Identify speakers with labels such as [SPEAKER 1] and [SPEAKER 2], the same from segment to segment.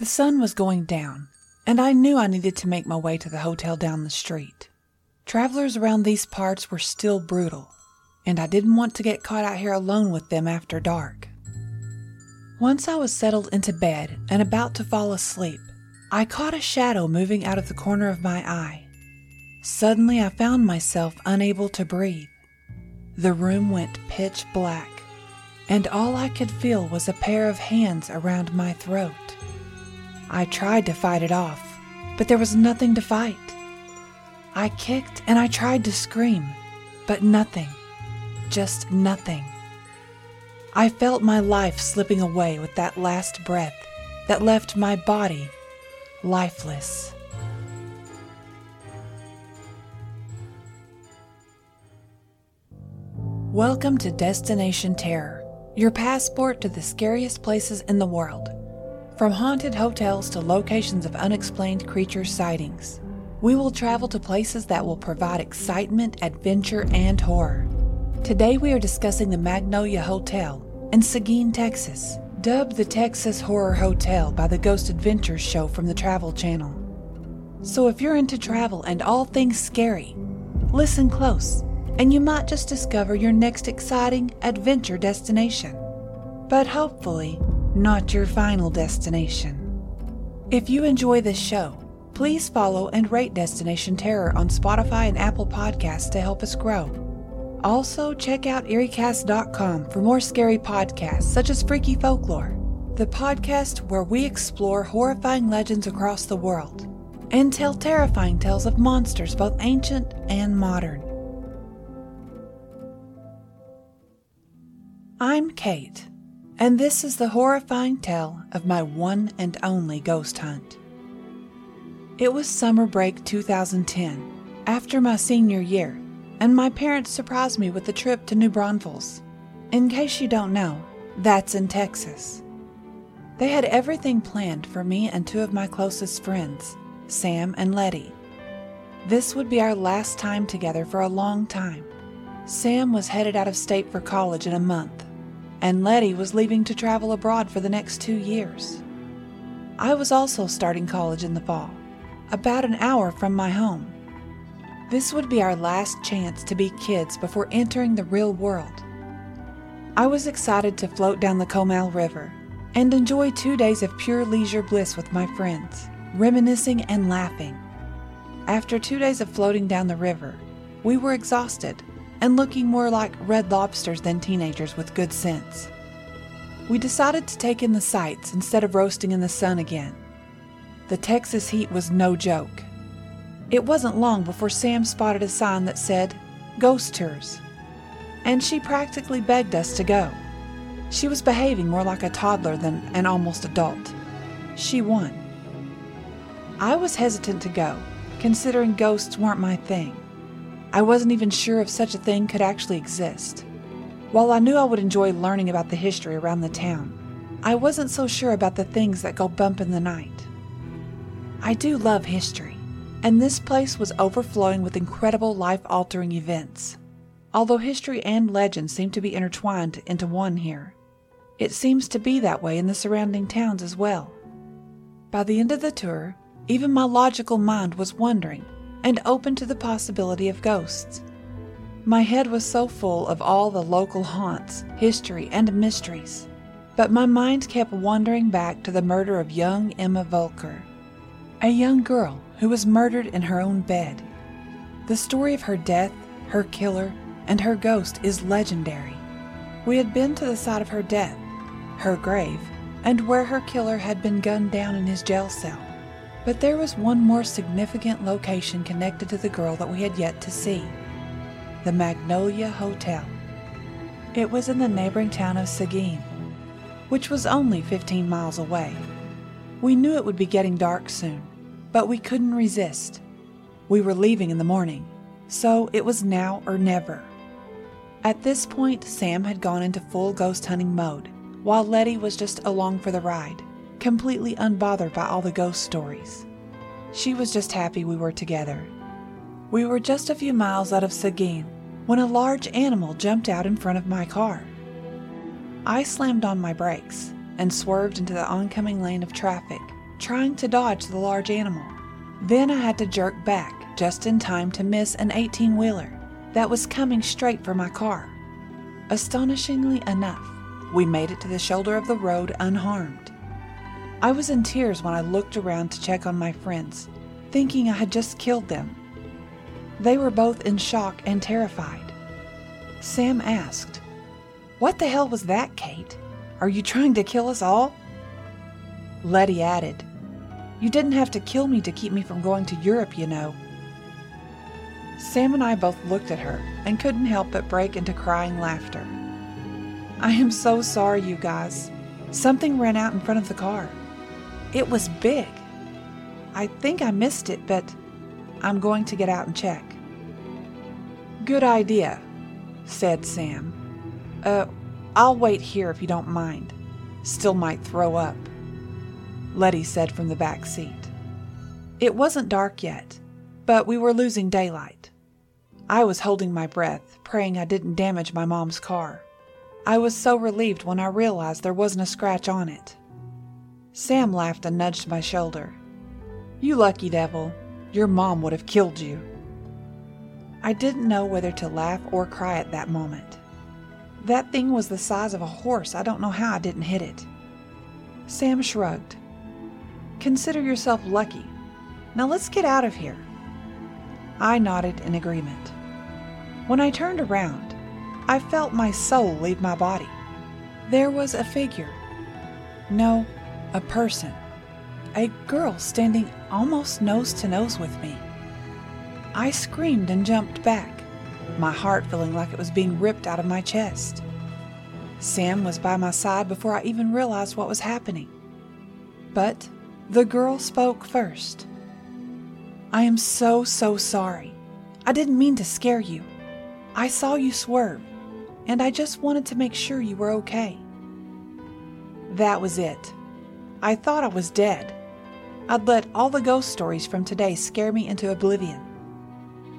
[SPEAKER 1] The sun was going down, and I knew I needed to make my way to the hotel down the street. Travelers around these parts were still brutal, and I didn't want to get caught out here alone with them after dark. Once I was settled into bed and about to fall asleep, I caught a shadow moving out of the corner of my eye. Suddenly, I found myself unable to breathe. The room went pitch black, and all I could feel was a pair of hands around my throat. I tried to fight it off, but there was nothing to fight. I kicked and I tried to scream, but nothing. Just nothing. I felt my life slipping away with that last breath that left my body lifeless. Welcome to Destination Terror, your passport to the scariest places in the world. From haunted hotels to locations of unexplained creature sightings, we will travel to places that will provide excitement, adventure, and horror. Today we are discussing the Magnolia Hotel in Seguin, Texas, dubbed the Texas Horror Hotel by the Ghost Adventures show from the Travel Channel. So if you're into travel and all things scary, listen close and you might just discover your next exciting adventure destination. But hopefully, not your final destination. If you enjoy this show, please follow and rate Destination Terror on Spotify and Apple Podcasts to help us grow. Also, check out EerieCast.com for more scary podcasts such as Freaky Folklore, the podcast where we explore horrifying legends across the world and tell terrifying tales of monsters both ancient and modern. I'm Kate, and this is the horrifying tale of my one and only ghost hunt. It was summer break 2010, after my senior year, and my parents surprised me with a trip to New Braunfels. In case you don't know, that's in Texas. They had everything planned for me and two of my closest friends, Sam and Letty. This would be our last time together for a long time. Sam was headed out of state for college in a month, and Letty was leaving to travel abroad for the next two years. I was also starting college in the fall, about an hour from my home. This would be our last chance to be kids before entering the real world. I was excited to float down the Comal River and enjoy two days of pure leisure bliss with my friends, reminiscing and laughing. After two days of floating down the river, we were exhausted and looking more like red lobsters than teenagers with good sense. We decided to take in the sights instead of roasting in the sun again. The Texas heat was no joke. It wasn't long before Sam spotted a sign that said, Ghost Tours, and she practically begged us to go. She was behaving more like a toddler than an almost adult. She won. I was hesitant to go, considering ghosts weren't my thing. I wasn't even sure if such a thing could actually exist. While I knew I would enjoy learning about the history around the town, I wasn't so sure about the things that go bump in the night. I do love history, and this place was overflowing with incredible life altering events. Although history and legend seem to be intertwined into one here, it seems to be that way in the surrounding towns as well. By the end of the tour, even my logical mind was wondering and open to the possibility of ghosts. My head was so full of all the local haunts, history, and mysteries, but my mind kept wandering back to the murder of young Emma Volker, a young girl who was murdered in her own bed. The story of her death, her killer, and her ghost is legendary. We had been to the site of her death, her grave, and where her killer had been gunned down in his jail cell. But there was one more significant location connected to the girl that we had yet to see the Magnolia Hotel. It was in the neighboring town of Seguin, which was only 15 miles away. We knew it would be getting dark soon, but we couldn't resist. We were leaving in the morning, so it was now or never. At this point, Sam had gone into full ghost hunting mode, while Letty was just along for the ride completely unbothered by all the ghost stories. She was just happy we were together. We were just a few miles out of Seguin when a large animal jumped out in front of my car. I slammed on my brakes and swerved into the oncoming lane of traffic trying to dodge the large animal. Then I had to jerk back just in time to miss an 18 wheeler that was coming straight for my car. Astonishingly enough, we made it to the shoulder of the road unharmed. I was in tears when I looked around to check on my friends, thinking I had just killed them. They were both in shock and terrified. Sam asked, What the hell was that, Kate? Are you trying to kill us all? Letty added, You didn't have to kill me to keep me from going to Europe, you know. Sam and I both looked at her and couldn't help but break into crying laughter. I am so sorry, you guys. Something ran out in front of the car. It was big. I think I missed it, but I'm going to get out and check. Good idea, said Sam. Uh, I'll wait here if you don't mind. Still might throw up. Letty said from the back seat. It wasn't dark yet, but we were losing daylight. I was holding my breath, praying I didn't damage my mom's car. I was so relieved when I realized there wasn't a scratch on it. Sam laughed and nudged my shoulder. You lucky devil. Your mom would have killed you. I didn't know whether to laugh or cry at that moment. That thing was the size of a horse. I don't know how I didn't hit it. Sam shrugged. Consider yourself lucky. Now let's get out of here. I nodded in agreement. When I turned around, I felt my soul leave my body. There was a figure. No, a person. A girl standing almost nose to nose with me. I screamed and jumped back, my heart feeling like it was being ripped out of my chest. Sam was by my side before I even realized what was happening. But the girl spoke first. I am so, so sorry. I didn't mean to scare you. I saw you swerve, and I just wanted to make sure you were okay. That was it. I thought I was dead. I'd let all the ghost stories from today scare me into oblivion.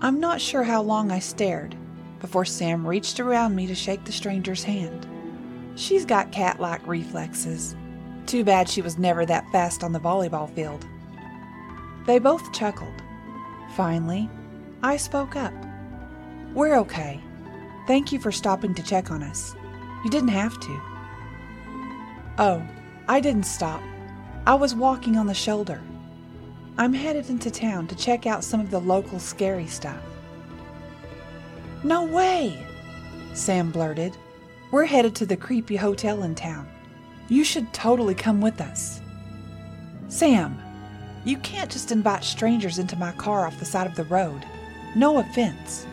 [SPEAKER 1] I'm not sure how long I stared before Sam reached around me to shake the stranger's hand. She's got cat like reflexes. Too bad she was never that fast on the volleyball field. They both chuckled. Finally, I spoke up. We're okay. Thank you for stopping to check on us. You didn't have to. Oh, I didn't stop. I was walking on the shoulder. I'm headed into town to check out some of the local scary stuff. No way! Sam blurted. We're headed to the creepy hotel in town. You should totally come with us. Sam, you can't just invite strangers into my car off the side of the road. No offense.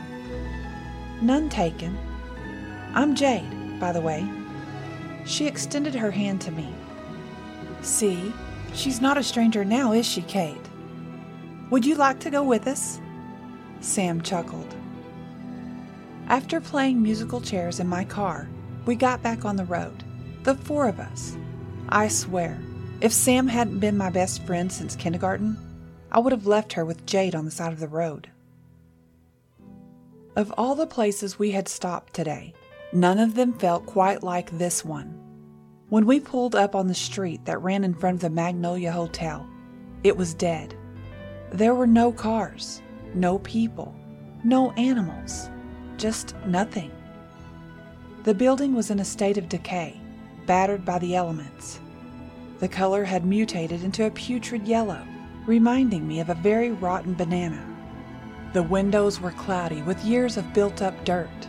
[SPEAKER 1] None taken. I'm Jade, by the way. She extended her hand to me. See, she's not a stranger now, is she, Kate? Would you like to go with us? Sam chuckled. After playing musical chairs in my car, we got back on the road, the four of us. I swear, if Sam hadn't been my best friend since kindergarten, I would have left her with Jade on the side of the road. Of all the places we had stopped today, none of them felt quite like this one. When we pulled up on the street that ran in front of the Magnolia Hotel, it was dead. There were no cars, no people, no animals, just nothing. The building was in a state of decay, battered by the elements. The color had mutated into a putrid yellow, reminding me of a very rotten banana. The windows were cloudy with years of built up dirt.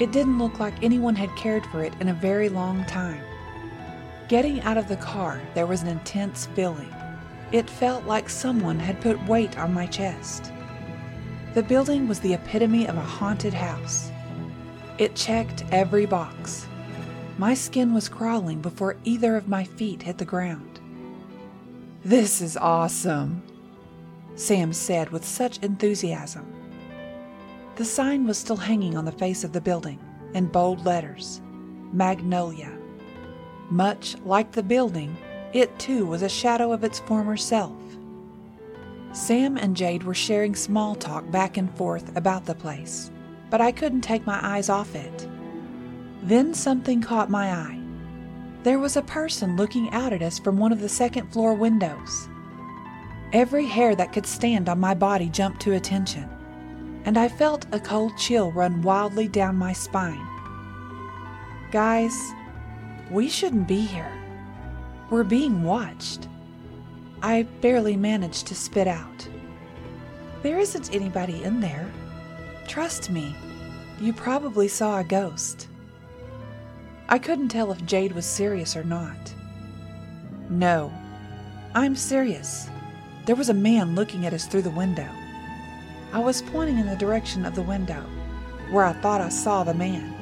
[SPEAKER 1] It didn't look like anyone had cared for it in a very long time. Getting out of the car, there was an intense feeling. It felt like someone had put weight on my chest. The building was the epitome of a haunted house. It checked every box. My skin was crawling before either of my feet hit the ground. This is awesome, Sam said with such enthusiasm. The sign was still hanging on the face of the building in bold letters Magnolia. Much like the building, it too was a shadow of its former self. Sam and Jade were sharing small talk back and forth about the place, but I couldn't take my eyes off it. Then something caught my eye. there was a person looking out at us from one of the second floor windows. Every hair that could stand on my body jumped to attention, and I felt a cold chill run wildly down my spine. Guys, we shouldn't be here. We're being watched. I barely managed to spit out. There isn't anybody in there. Trust me, you probably saw a ghost. I couldn't tell if Jade was serious or not. No, I'm serious. There was a man looking at us through the window. I was pointing in the direction of the window, where I thought I saw the man.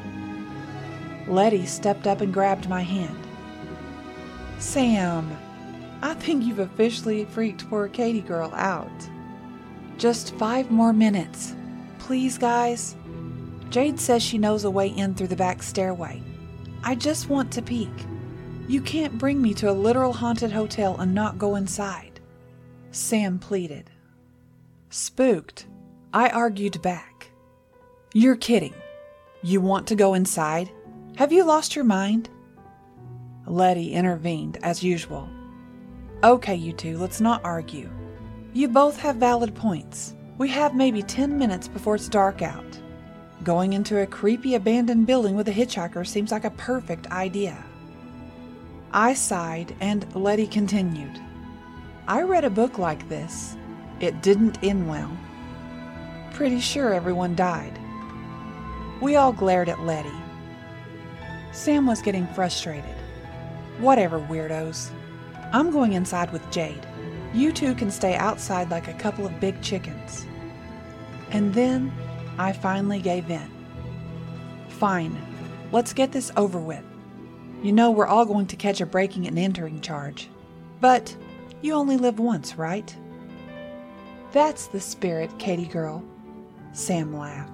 [SPEAKER 1] Letty stepped up and grabbed my hand. Sam, I think you've officially freaked poor Katie girl out. Just five more minutes. Please, guys. Jade says she knows a way in through the back stairway. I just want to peek. You can't bring me to a literal haunted hotel and not go inside. Sam pleaded. Spooked, I argued back. You're kidding. You want to go inside? Have you lost your mind? Letty intervened as usual. Okay, you two, let's not argue. You both have valid points. We have maybe 10 minutes before it's dark out. Going into a creepy abandoned building with a hitchhiker seems like a perfect idea. I sighed and Letty continued. I read a book like this. It didn't end well. Pretty sure everyone died. We all glared at Letty. Sam was getting frustrated. Whatever, weirdos. I'm going inside with Jade. You two can stay outside like a couple of big chickens. And then I finally gave in. Fine, let's get this over with. You know we're all going to catch a breaking and entering charge. But you only live once, right? That's the spirit, Katie girl. Sam laughed.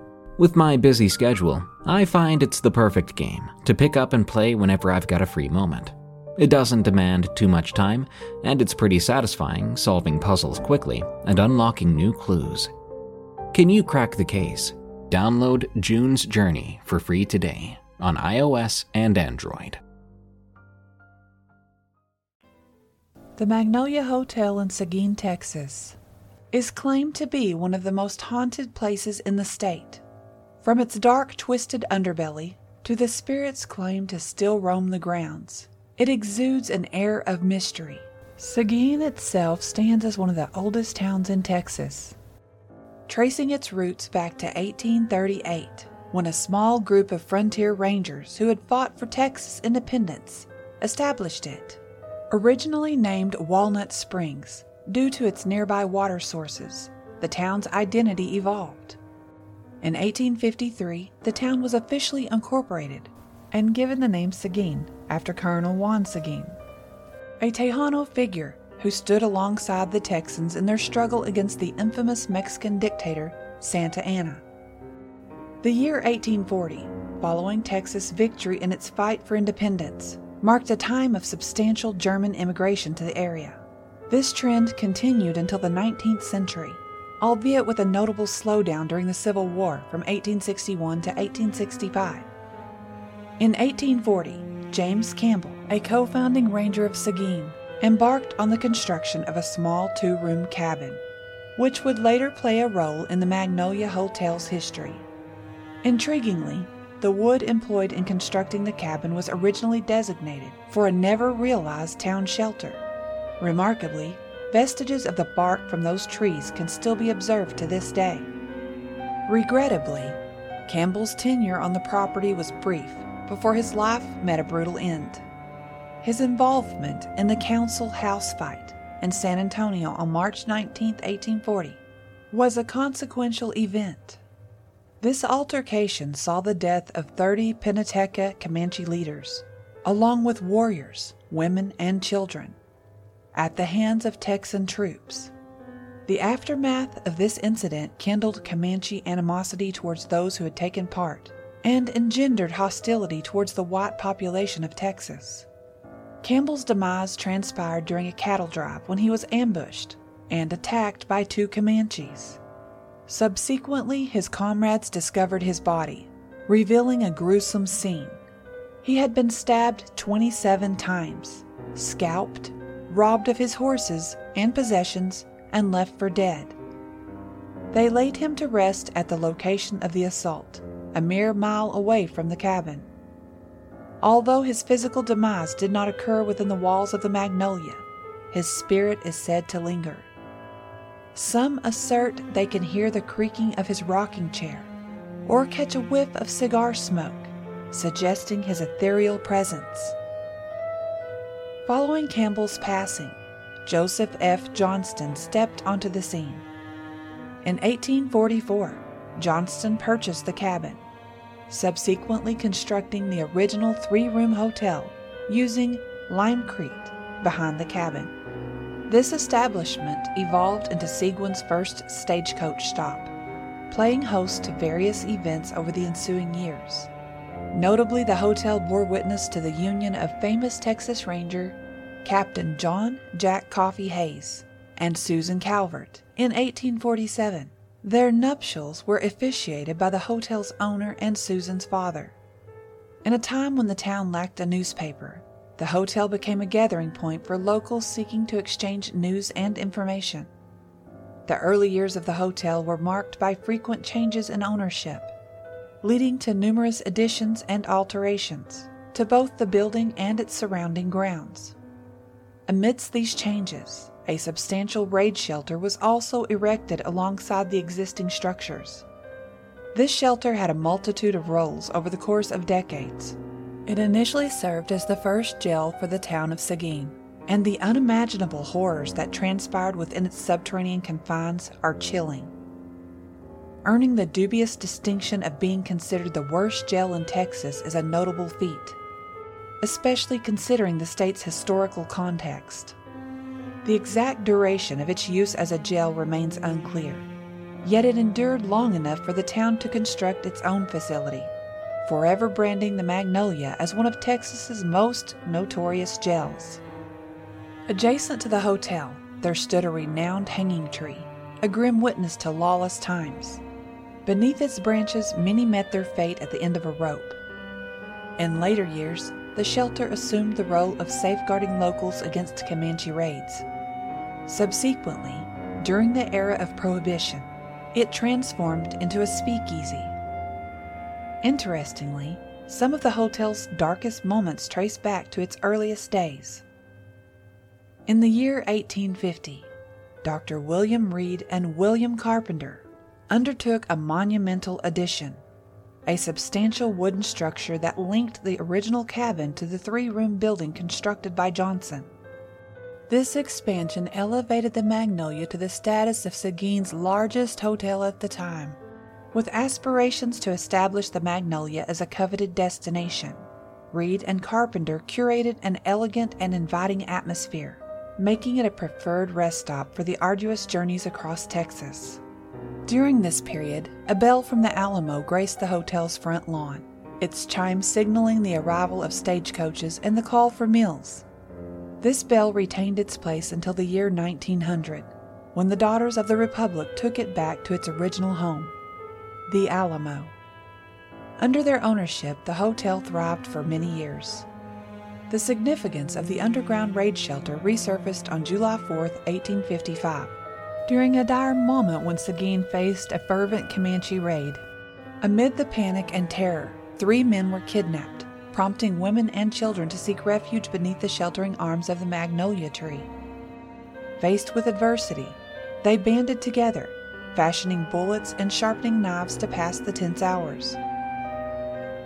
[SPEAKER 2] with my busy schedule, I find it's the perfect game to pick up and play whenever I've got a free moment. It doesn't demand too much time, and it's pretty satisfying solving puzzles quickly and unlocking new clues. Can you crack the case? Download June's Journey for free today on iOS and Android.
[SPEAKER 1] The Magnolia Hotel in Seguin, Texas, is claimed to be one of the most haunted places in the state. From its dark, twisted underbelly to the spirits claim to still roam the grounds, it exudes an air of mystery. Seguin itself stands as one of the oldest towns in Texas, tracing its roots back to 1838 when a small group of frontier rangers who had fought for Texas independence established it. Originally named Walnut Springs due to its nearby water sources, the town's identity evolved. In 1853, the town was officially incorporated and given the name Seguin after Colonel Juan Seguin, a Tejano figure who stood alongside the Texans in their struggle against the infamous Mexican dictator Santa Anna. The year 1840, following Texas' victory in its fight for independence, marked a time of substantial German immigration to the area. This trend continued until the 19th century albeit with a notable slowdown during the Civil War from 1861 to 1865. In 1840, James Campbell, a co founding ranger of Seguin, embarked on the construction of a small two room cabin, which would later play a role in the Magnolia Hotel's history. Intriguingly, the wood employed in constructing the cabin was originally designated for a never realized town shelter. Remarkably, vestiges of the bark from those trees can still be observed to this day. Regrettably, Campbell's tenure on the property was brief before his life met a brutal end. His involvement in the Council House fight in San Antonio on March 19, 1840, was a consequential event. This altercation saw the death of 30 Penateka Comanche leaders, along with warriors, women, and children, at the hands of Texan troops. The aftermath of this incident kindled Comanche animosity towards those who had taken part and engendered hostility towards the white population of Texas. Campbell's demise transpired during a cattle drive when he was ambushed and attacked by two Comanches. Subsequently, his comrades discovered his body, revealing a gruesome scene. He had been stabbed 27 times, scalped, robbed of his horses and possessions, and left for dead. They laid him to rest at the location of the assault, a mere mile away from the cabin. Although his physical demise did not occur within the walls of the Magnolia, his spirit is said to linger. Some assert they can hear the creaking of his rocking chair or catch a whiff of cigar smoke, suggesting his ethereal presence. Following Campbell's passing, Joseph F. Johnston stepped onto the scene. In 1844, Johnston purchased the cabin, subsequently constructing the original three room hotel using limecrete behind the cabin. This establishment evolved into Seguin's first stagecoach stop, playing host to various events over the ensuing years. Notably, the hotel bore witness to the union of famous Texas Ranger Captain John Jack Coffee Hays and Susan Calvert in 1847. Their nuptials were officiated by the hotel's owner and Susan's father. In a time when the town lacked a newspaper, the hotel became a gathering point for locals seeking to exchange news and information. The early years of the hotel were marked by frequent changes in ownership, leading to numerous additions and alterations to both the building and its surrounding grounds. Amidst these changes, a substantial raid shelter was also erected alongside the existing structures. This shelter had a multitude of roles over the course of decades, it initially served as the first jail for the town of Seguin, and the unimaginable horrors that transpired within its subterranean confines are chilling. Earning the dubious distinction of being considered the worst jail in Texas is a notable feat, especially considering the state's historical context. The exact duration of its use as a jail remains unclear, yet it endured long enough for the town to construct its own facility forever branding the Magnolia as one of Texas's most notorious jails. Adjacent to the hotel, there stood a renowned hanging tree, a grim witness to lawless times. Beneath its branches, many met their fate at the end of a rope. In later years, the shelter assumed the role of safeguarding locals against Comanche raids. Subsequently, during the era of Prohibition, it transformed into a speakeasy Interestingly, some of the hotel's darkest moments trace back to its earliest days. In the year 1850, Dr. William Reed and William Carpenter undertook a monumental addition, a substantial wooden structure that linked the original cabin to the three room building constructed by Johnson. This expansion elevated the Magnolia to the status of Seguin's largest hotel at the time. With aspirations to establish the Magnolia as a coveted destination, Reed and Carpenter curated an elegant and inviting atmosphere, making it a preferred rest stop for the arduous journeys across Texas. During this period, a bell from the Alamo graced the hotel's front lawn, its chime signaling the arrival of stagecoaches and the call for meals. This bell retained its place until the year 1900, when the Daughters of the Republic took it back to its original home the Alamo. Under their ownership, the hotel thrived for many years. The significance of the underground raid shelter resurfaced on July 4, 1855, during a dire moment when Seguin faced a fervent Comanche raid. Amid the panic and terror, three men were kidnapped, prompting women and children to seek refuge beneath the sheltering arms of the magnolia tree. Faced with adversity, they banded together, fashioning bullets and sharpening knives to pass the tense hours.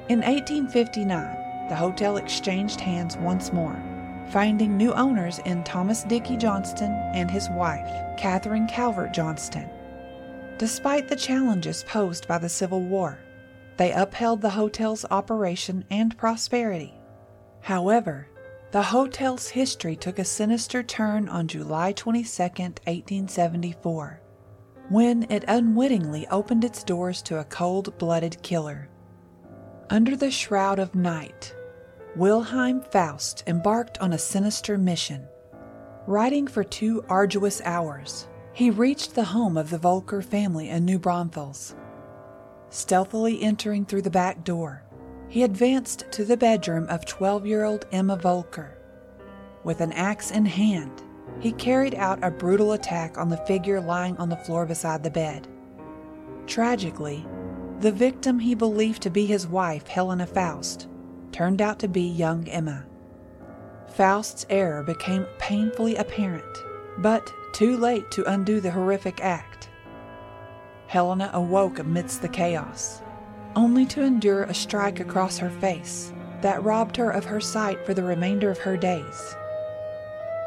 [SPEAKER 1] In 1859, the hotel exchanged hands once more, finding new owners in Thomas Dickey Johnston and his wife, Catherine Calvert Johnston. Despite the challenges posed by the Civil War, they upheld the hotel's operation and prosperity. However, the hotel's history took a sinister turn on July 22, 1874, when it unwittingly opened its doors to a cold blooded killer. Under the shroud of night, Wilhelm Faust embarked on a sinister mission. Riding for two arduous hours, he reached the home of the Volker family in New Braunfels. Stealthily entering through the back door, he advanced to the bedroom of 12 year old Emma Volker. With an axe in hand, he carried out a brutal attack on the figure lying on the floor beside the bed. Tragically, the victim he believed to be his wife, Helena Faust, turned out to be young Emma. Faust's error became painfully apparent, but too late to undo the horrific act. Helena awoke amidst the chaos, only to endure a strike across her face that robbed her of her sight for the remainder of her days.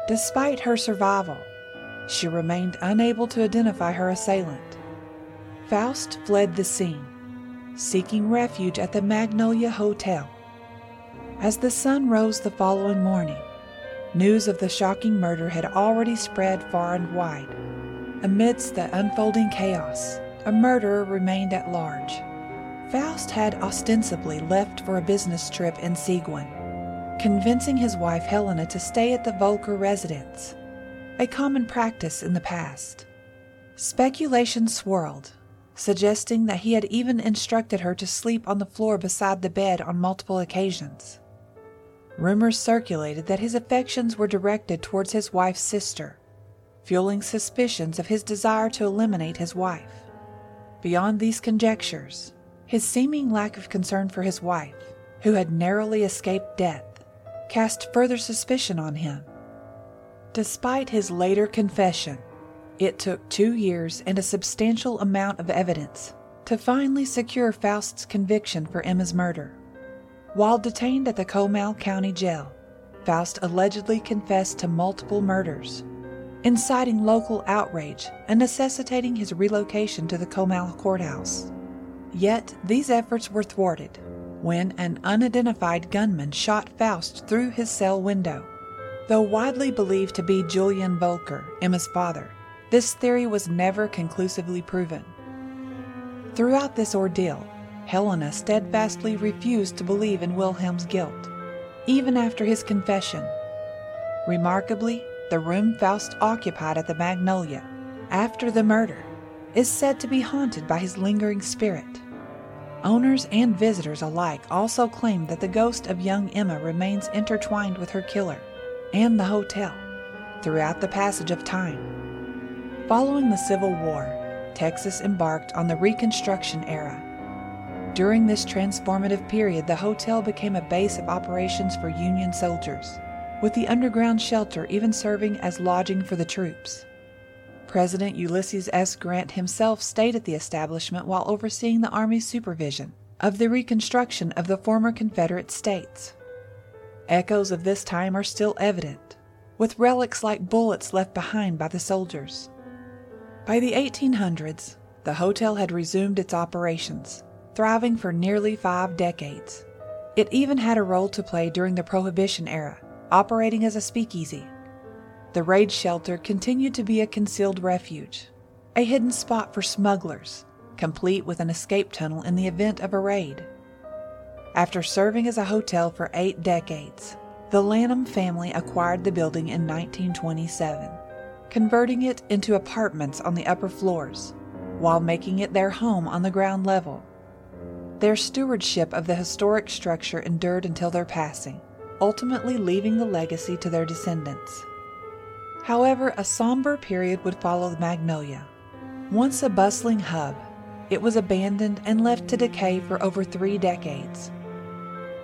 [SPEAKER 1] Despite her survival, she remained unable to identify her assailant. Faust fled the scene, seeking refuge at the Magnolia Hotel. As the sun rose the following morning, news of the shocking murder had already spread far and wide. Amidst the unfolding chaos, a murderer remained at large. Faust had ostensibly left for a business trip in Seguin convincing his wife Helena to stay at the Volker residence, a common practice in the past. Speculation swirled, suggesting that he had even instructed her to sleep on the floor beside the bed on multiple occasions. Rumors circulated that his affections were directed towards his wife's sister, fueling suspicions of his desire to eliminate his wife. Beyond these conjectures, his seeming lack of concern for his wife, who had narrowly escaped death, cast further suspicion on him. Despite his later confession, it took two years and a substantial amount of evidence to finally secure Faust's conviction for Emma's murder. While detained at the Comal County Jail, Faust allegedly confessed to multiple murders, inciting local outrage and necessitating his relocation to the Comal courthouse. Yet these efforts were thwarted when an unidentified gunman shot Faust through his cell window. Though widely believed to be Julian Volker, Emma's father, this theory was never conclusively proven. Throughout this ordeal, Helena steadfastly refused to believe in Wilhelm's guilt, even after his confession. Remarkably, the room Faust occupied at the Magnolia, after the murder, is said to be haunted by his lingering spirit. Owners and visitors alike also claim that the ghost of young Emma remains intertwined with her killer and the hotel throughout the passage of time. Following the Civil War, Texas embarked on the Reconstruction era. During this transformative period, the hotel became a base of operations for Union soldiers, with the underground shelter even serving as lodging for the troops. President Ulysses S. Grant himself stayed at the establishment while overseeing the Army's supervision of the reconstruction of the former Confederate states. Echoes of this time are still evident, with relics like bullets left behind by the soldiers. By the 1800s, the hotel had resumed its operations, thriving for nearly five decades. It even had a role to play during the Prohibition era, operating as a speakeasy the raid shelter continued to be a concealed refuge, a hidden spot for smugglers, complete with an escape tunnel in the event of a raid. After serving as a hotel for eight decades, the Lanham family acquired the building in 1927, converting it into apartments on the upper floors, while making it their home on the ground level. Their stewardship of the historic structure endured until their passing, ultimately leaving the legacy to their descendants. However, a somber period would follow the Magnolia. Once a bustling hub, it was abandoned and left to decay for over three decades,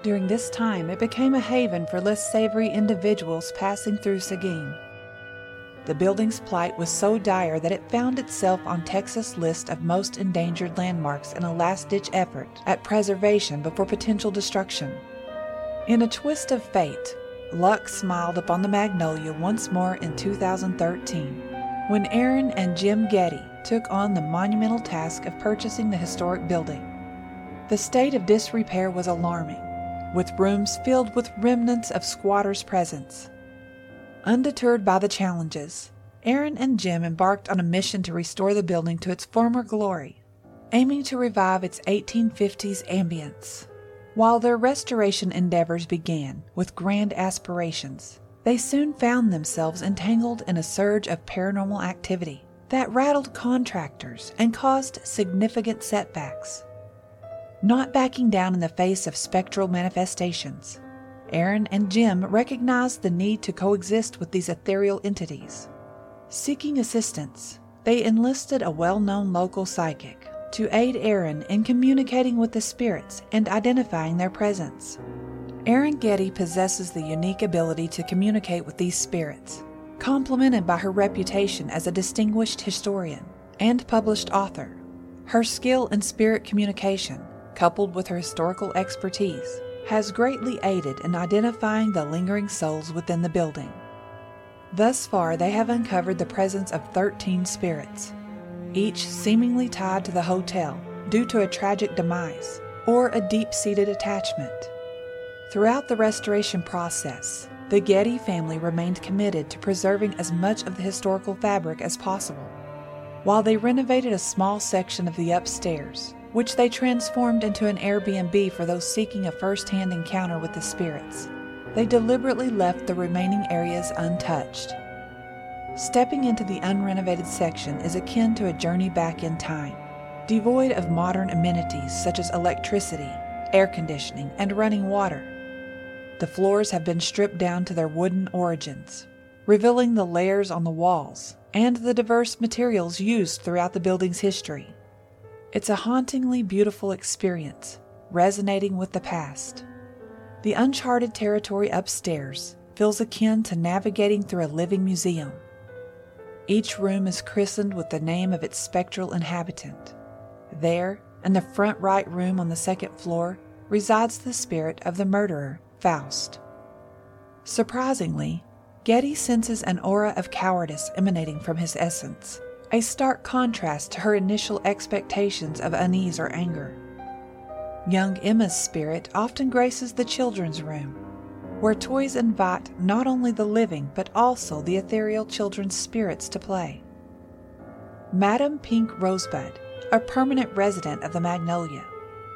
[SPEAKER 1] During this time, it became a haven for less savory individuals passing through Seguin. The building's plight was so dire that it found itself on Texas' list of most endangered landmarks in a last-ditch effort at preservation before potential destruction. In a twist of fate, luck smiled upon the Magnolia once more in 2013 when Aaron and Jim Getty took on the monumental task of purchasing the historic building. The state of disrepair was alarming, with rooms filled with remnants of squatters' presence. Undeterred by the challenges, Aaron and Jim embarked on a mission to restore the building to its former glory, aiming to revive its 1850s ambience. While their restoration endeavors began with grand aspirations, they soon found themselves entangled in a surge of paranormal activity that rattled contractors and caused significant setbacks. Not backing down in the face of spectral manifestations, Aaron and Jim recognized the need to coexist with these ethereal entities. Seeking assistance, they enlisted a well known local psychic to aid Aaron in communicating with the spirits and identifying their presence. Aaron Getty possesses the unique ability to communicate with these spirits, complemented by her reputation as a distinguished historian and published author. Her skill in spirit communication, coupled with her historical expertise, has greatly aided in identifying the lingering souls within the building. Thus far, they have uncovered the presence of 13 spirits, each seemingly tied to the hotel due to a tragic demise or a deep seated attachment. Throughout the restoration process, the Getty family remained committed to preserving as much of the historical fabric as possible. While they renovated a small section of the upstairs, which they transformed into an Airbnb for those seeking a first hand encounter with the spirits, they deliberately left the remaining areas untouched. Stepping into the unrenovated section is akin to a journey back in time, devoid of modern amenities such as electricity, air conditioning, and running water. The floors have been stripped down to their wooden origins, revealing the layers on the walls and the diverse materials used throughout the building's history. It's a hauntingly beautiful experience, resonating with the past. The uncharted territory upstairs feels akin to navigating through a living museum. Each room is christened with the name of its spectral inhabitant. There, in the front right room on the second floor, resides the spirit of the murderer Faust. Surprisingly, Getty senses an aura of cowardice emanating from his essence, a stark contrast to her initial expectations of unease or anger. Young Emma's spirit often graces the children's room, where toys invite not only the living but also the ethereal children's spirits to play. Madame Pink Rosebud, a permanent resident of the Magnolia,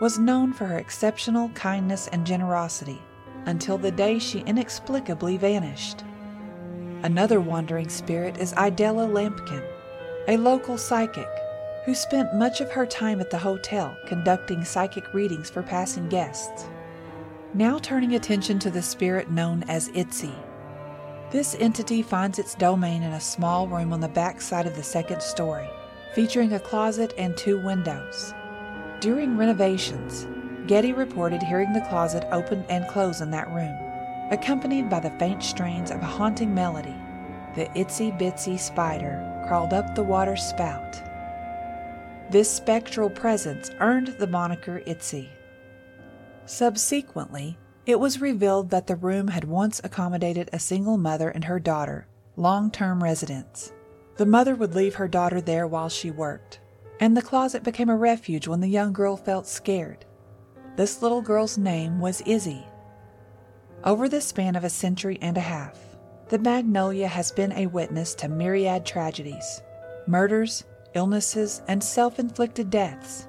[SPEAKER 1] was known for her exceptional kindness and generosity until the day she inexplicably vanished. Another wandering spirit is Idella Lampkin, a local psychic who spent much of her time at the hotel conducting psychic readings for passing guests. Now turning attention to the spirit known as Itzy. This entity finds its domain in a small room on the back side of the second story, featuring a closet and two windows. During renovations, Getty reported hearing the closet open and close in that room, accompanied by the faint strains of a haunting melody. The itsy bitsy spider crawled up the water spout. This spectral presence earned the moniker Itzy. Subsequently, it was revealed that the room had once accommodated a single mother and her daughter, long term residents. The mother would leave her daughter there while she worked, and the closet became a refuge when the young girl felt scared. This little girl's name was Izzy. Over the span of a century and a half, the Magnolia has been a witness to myriad tragedies, murders, illnesses, and self inflicted deaths.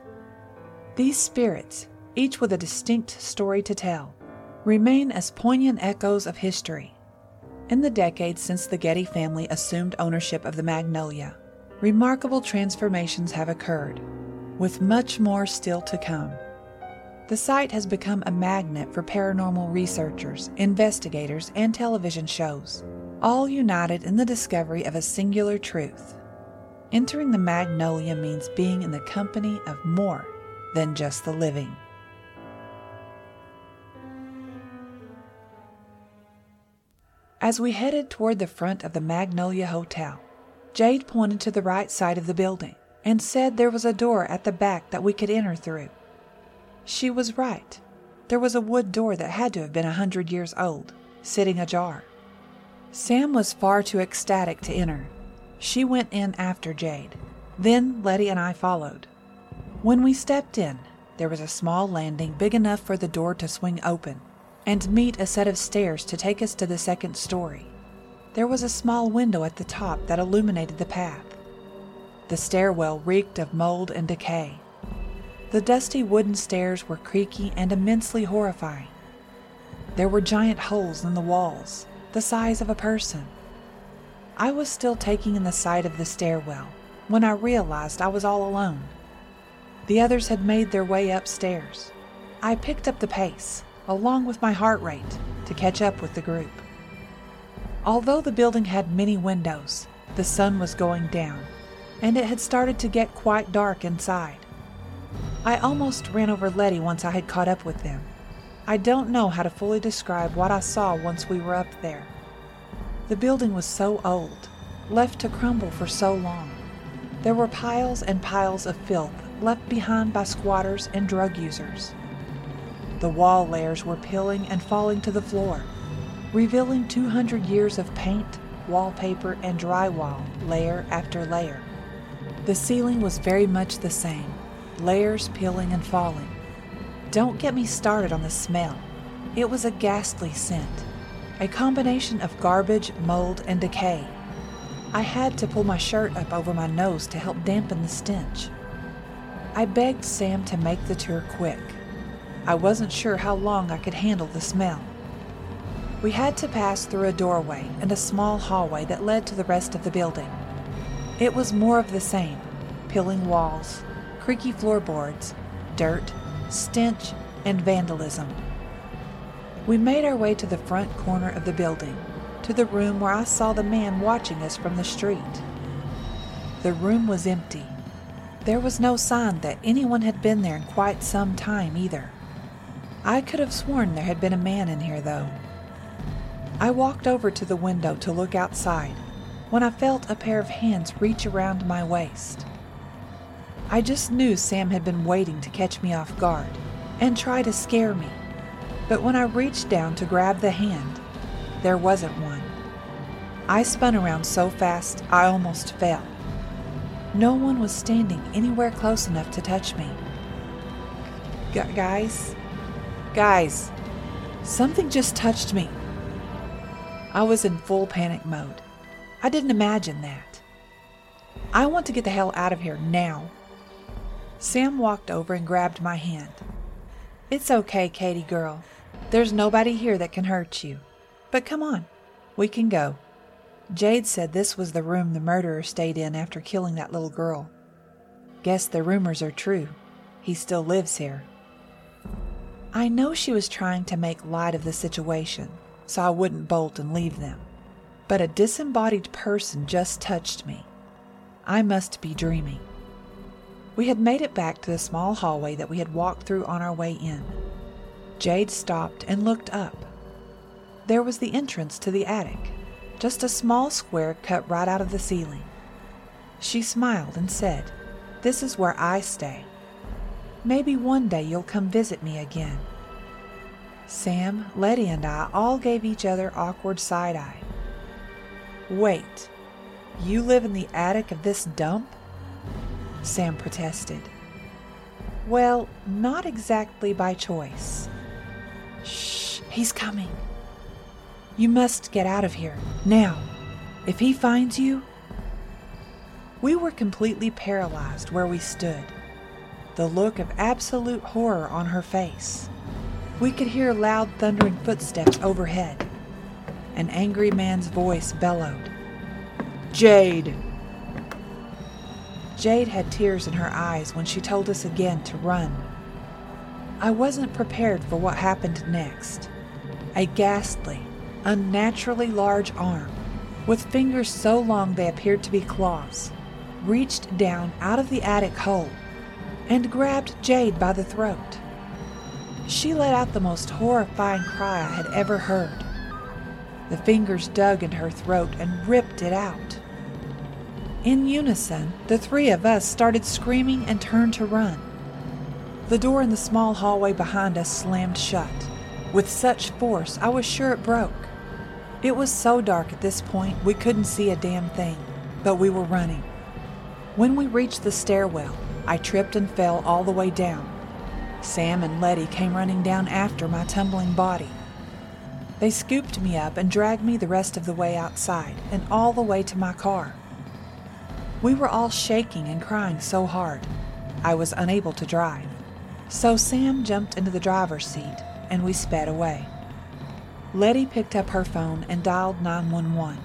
[SPEAKER 1] These spirits, each with a distinct story to tell, remain as poignant echoes of history. In the decades since the Getty family assumed ownership of the Magnolia, remarkable transformations have occurred, with much more still to come. The site has become a magnet for paranormal researchers, investigators, and television shows, all united in the discovery of a singular truth. Entering the Magnolia means being in the company of more than just the living. As we headed toward the front of the Magnolia Hotel, Jade pointed to the right side of the building and said there was a door at the back that we could enter through. She was right. There was a wood door that had to have been a hundred years old, sitting ajar. Sam was far too ecstatic to enter. She went in after Jade. Then Letty and I followed. When we stepped in, there was a small landing big enough for the door to swing open and meet a set of stairs to take us to the second story. There was a small window at the top that illuminated the path. The stairwell reeked of mold and decay. The dusty wooden stairs were creaky and immensely horrifying. There were giant holes in the walls, the size of a person. I was still taking in the sight of the stairwell when I realized I was all alone. The others had made their way upstairs. I picked up the pace, along with my heart rate, to catch up with the group. Although the building had many windows, the sun was going down, and it had started to get quite dark inside. I almost ran over Letty once I had caught up with them. I don't know how to fully describe what I saw once we were up there. The building was so old, left to crumble for so long. There were piles and piles of filth left behind by squatters and drug users. The wall layers were peeling and falling to the floor, revealing 200 years of paint, wallpaper, and drywall, layer after layer. The ceiling was very much the same, layers peeling and falling. Don't get me started on the smell. It was a ghastly scent, a combination of garbage, mold, and decay. I had to pull my shirt up over my nose to help dampen the stench. I begged Sam to make the tour quick. I wasn't sure how long I could handle the smell. We had to pass through a doorway and a small hallway that led to the rest of the building. It was more of the same peeling walls, creaky floorboards, dirt, stench, and vandalism. We made our way to the front corner of the building, to the room where I saw the man watching us from the street. The room was empty. There was no sign that anyone had been there in quite some time either. I could have sworn there had been a man in here, though. I walked over to the window to look outside when I felt a pair of hands reach around my waist. I just knew Sam had been waiting to catch me off guard and try to scare me. But when I reached down to grab the hand, there wasn't one. I spun around so fast I almost fell. No one was standing anywhere close enough to touch me. Gu guys, guys, something just touched me. I was in full panic mode. I didn't imagine that. I want to get the hell out of here now. Sam walked over and grabbed my hand. It's okay, Katie girl. There's nobody here that can hurt you. But come on, we can go. Jade said this was the room the murderer stayed in after killing that little girl. Guess the rumors are true. He still lives here. I know she was trying to make light of the situation, so I wouldn't bolt and leave them. But a disembodied person just touched me. I must be dreaming. We had made it back to the small hallway that we had walked through on our way in. Jade stopped and looked up. There was the entrance to the attic, just a small square cut right out of the ceiling. She smiled and said, This is where I stay. Maybe one day you'll come visit me again. Sam, Letty, and I all gave each other awkward side eye. Wait, you live in the attic of this dump? Sam protested. Well, not exactly by choice. Shh, he's coming. You must get out of here, now. If he finds you. We were completely paralyzed where we stood, the look of absolute horror on her face. We could hear loud, thundering footsteps overhead. An angry man's voice bellowed Jade! Jade had tears in her eyes when she told us again to run. I wasn't prepared for what happened next. A ghastly, unnaturally large arm, with fingers so long they appeared to be claws, reached down out of the attic hole and grabbed Jade by the throat. She let out the most horrifying cry I had ever heard. The fingers dug into her throat and ripped it out. In unison, the three of us started screaming and turned to run. The door in the small hallway behind us slammed shut. With such force, I was sure it broke. It was so dark at this point we couldn't see a damn thing, but we were running. When we reached the stairwell, I tripped and fell all the way down. Sam and Letty came running down after my tumbling body. They scooped me up and dragged me the rest of the way outside and all the way to my car. We were all shaking and crying so hard, I was unable to drive. So Sam jumped into the driver's seat and we sped away. Letty picked up her phone and dialed 911.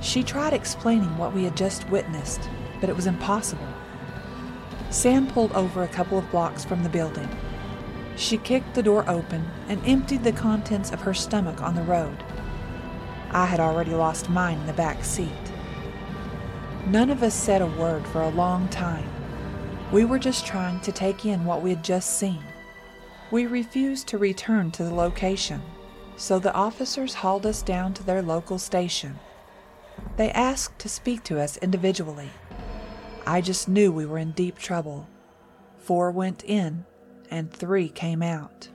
[SPEAKER 1] She tried explaining what we had just witnessed, but it was impossible. Sam pulled over a couple of blocks from the building. She kicked the door open and emptied the contents of her stomach on the road. I had already lost mine in the back seat. None of us said a word for a long time. We were just trying to take in what we had just seen. We refused to return to the location, so the officers hauled us down to their local station. They asked to speak to us individually. I just knew we were in deep trouble. Four went in, and three came out.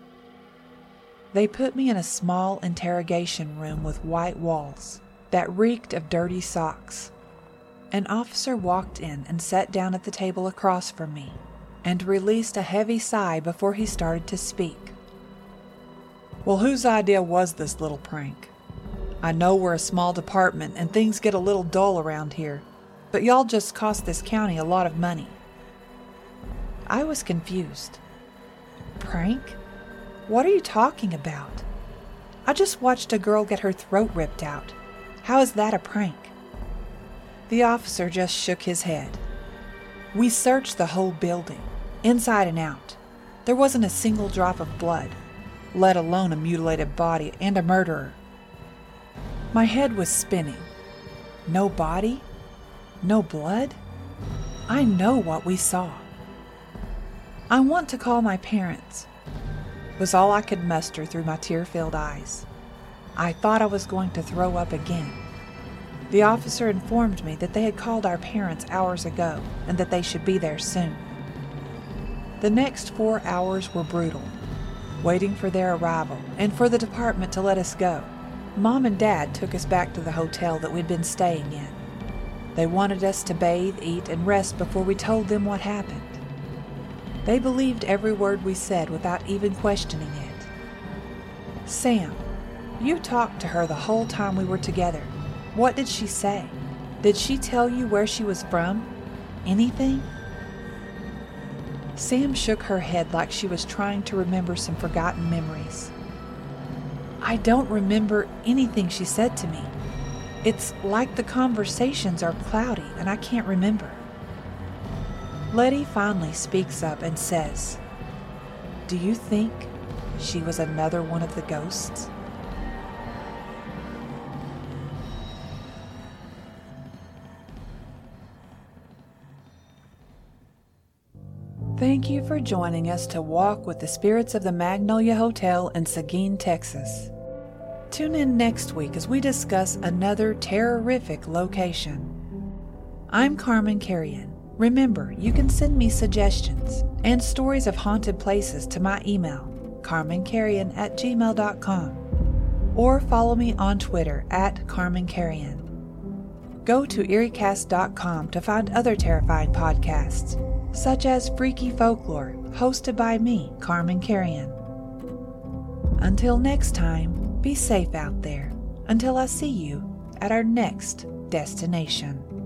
[SPEAKER 1] They put me in a small interrogation room with white walls that reeked of dirty socks. An officer walked in and sat down at the table across from me and released a heavy sigh before he started to speak. Well, whose idea was this little prank? I know we're a small department and things get a little dull around here, but y'all just cost this county a lot of money. I was confused. Prank? What are you talking about? I just watched a girl get her throat ripped out. How is that a prank? The officer just shook his head. We searched the whole building, inside and out. There wasn't a single drop of blood, let alone a mutilated body and a murderer. My head was spinning. No body? No blood? I know what we saw. I want to call my parents, was all I could muster through my tear filled eyes. I thought I was going to throw up again. The officer informed me that they had called our parents hours ago and that they should be there soon. The next four hours were brutal, waiting for their arrival and for the department to let us go. Mom and Dad took us back to the hotel that we'd been staying in. They wanted us to bathe, eat, and rest before we told them what happened. They believed every word we said without even questioning it. Sam, you talked to her the whole time we were together what did she say? Did she tell you where she was from? Anything? Sam shook her head like she was trying to remember some forgotten memories. I don't remember anything she said to me. It's like the conversations are cloudy and I can't remember. Letty finally speaks up and says, Do you think she was another one of the ghosts? Thank you for joining us to walk with the spirits of the Magnolia Hotel in Seguin, Texas. Tune in next week as we discuss another terrific location. I'm Carman Carrion. Remember, you can send me suggestions and stories of haunted places to my email, carmencarrion at gmail.com, or follow me on Twitter at carmancarrion. Go to eeriecast.com to find other terrifying podcasts such as Freaky Folklore, hosted by me, Carman Carrion. Until next time, be safe out there. Until I see you at our next destination.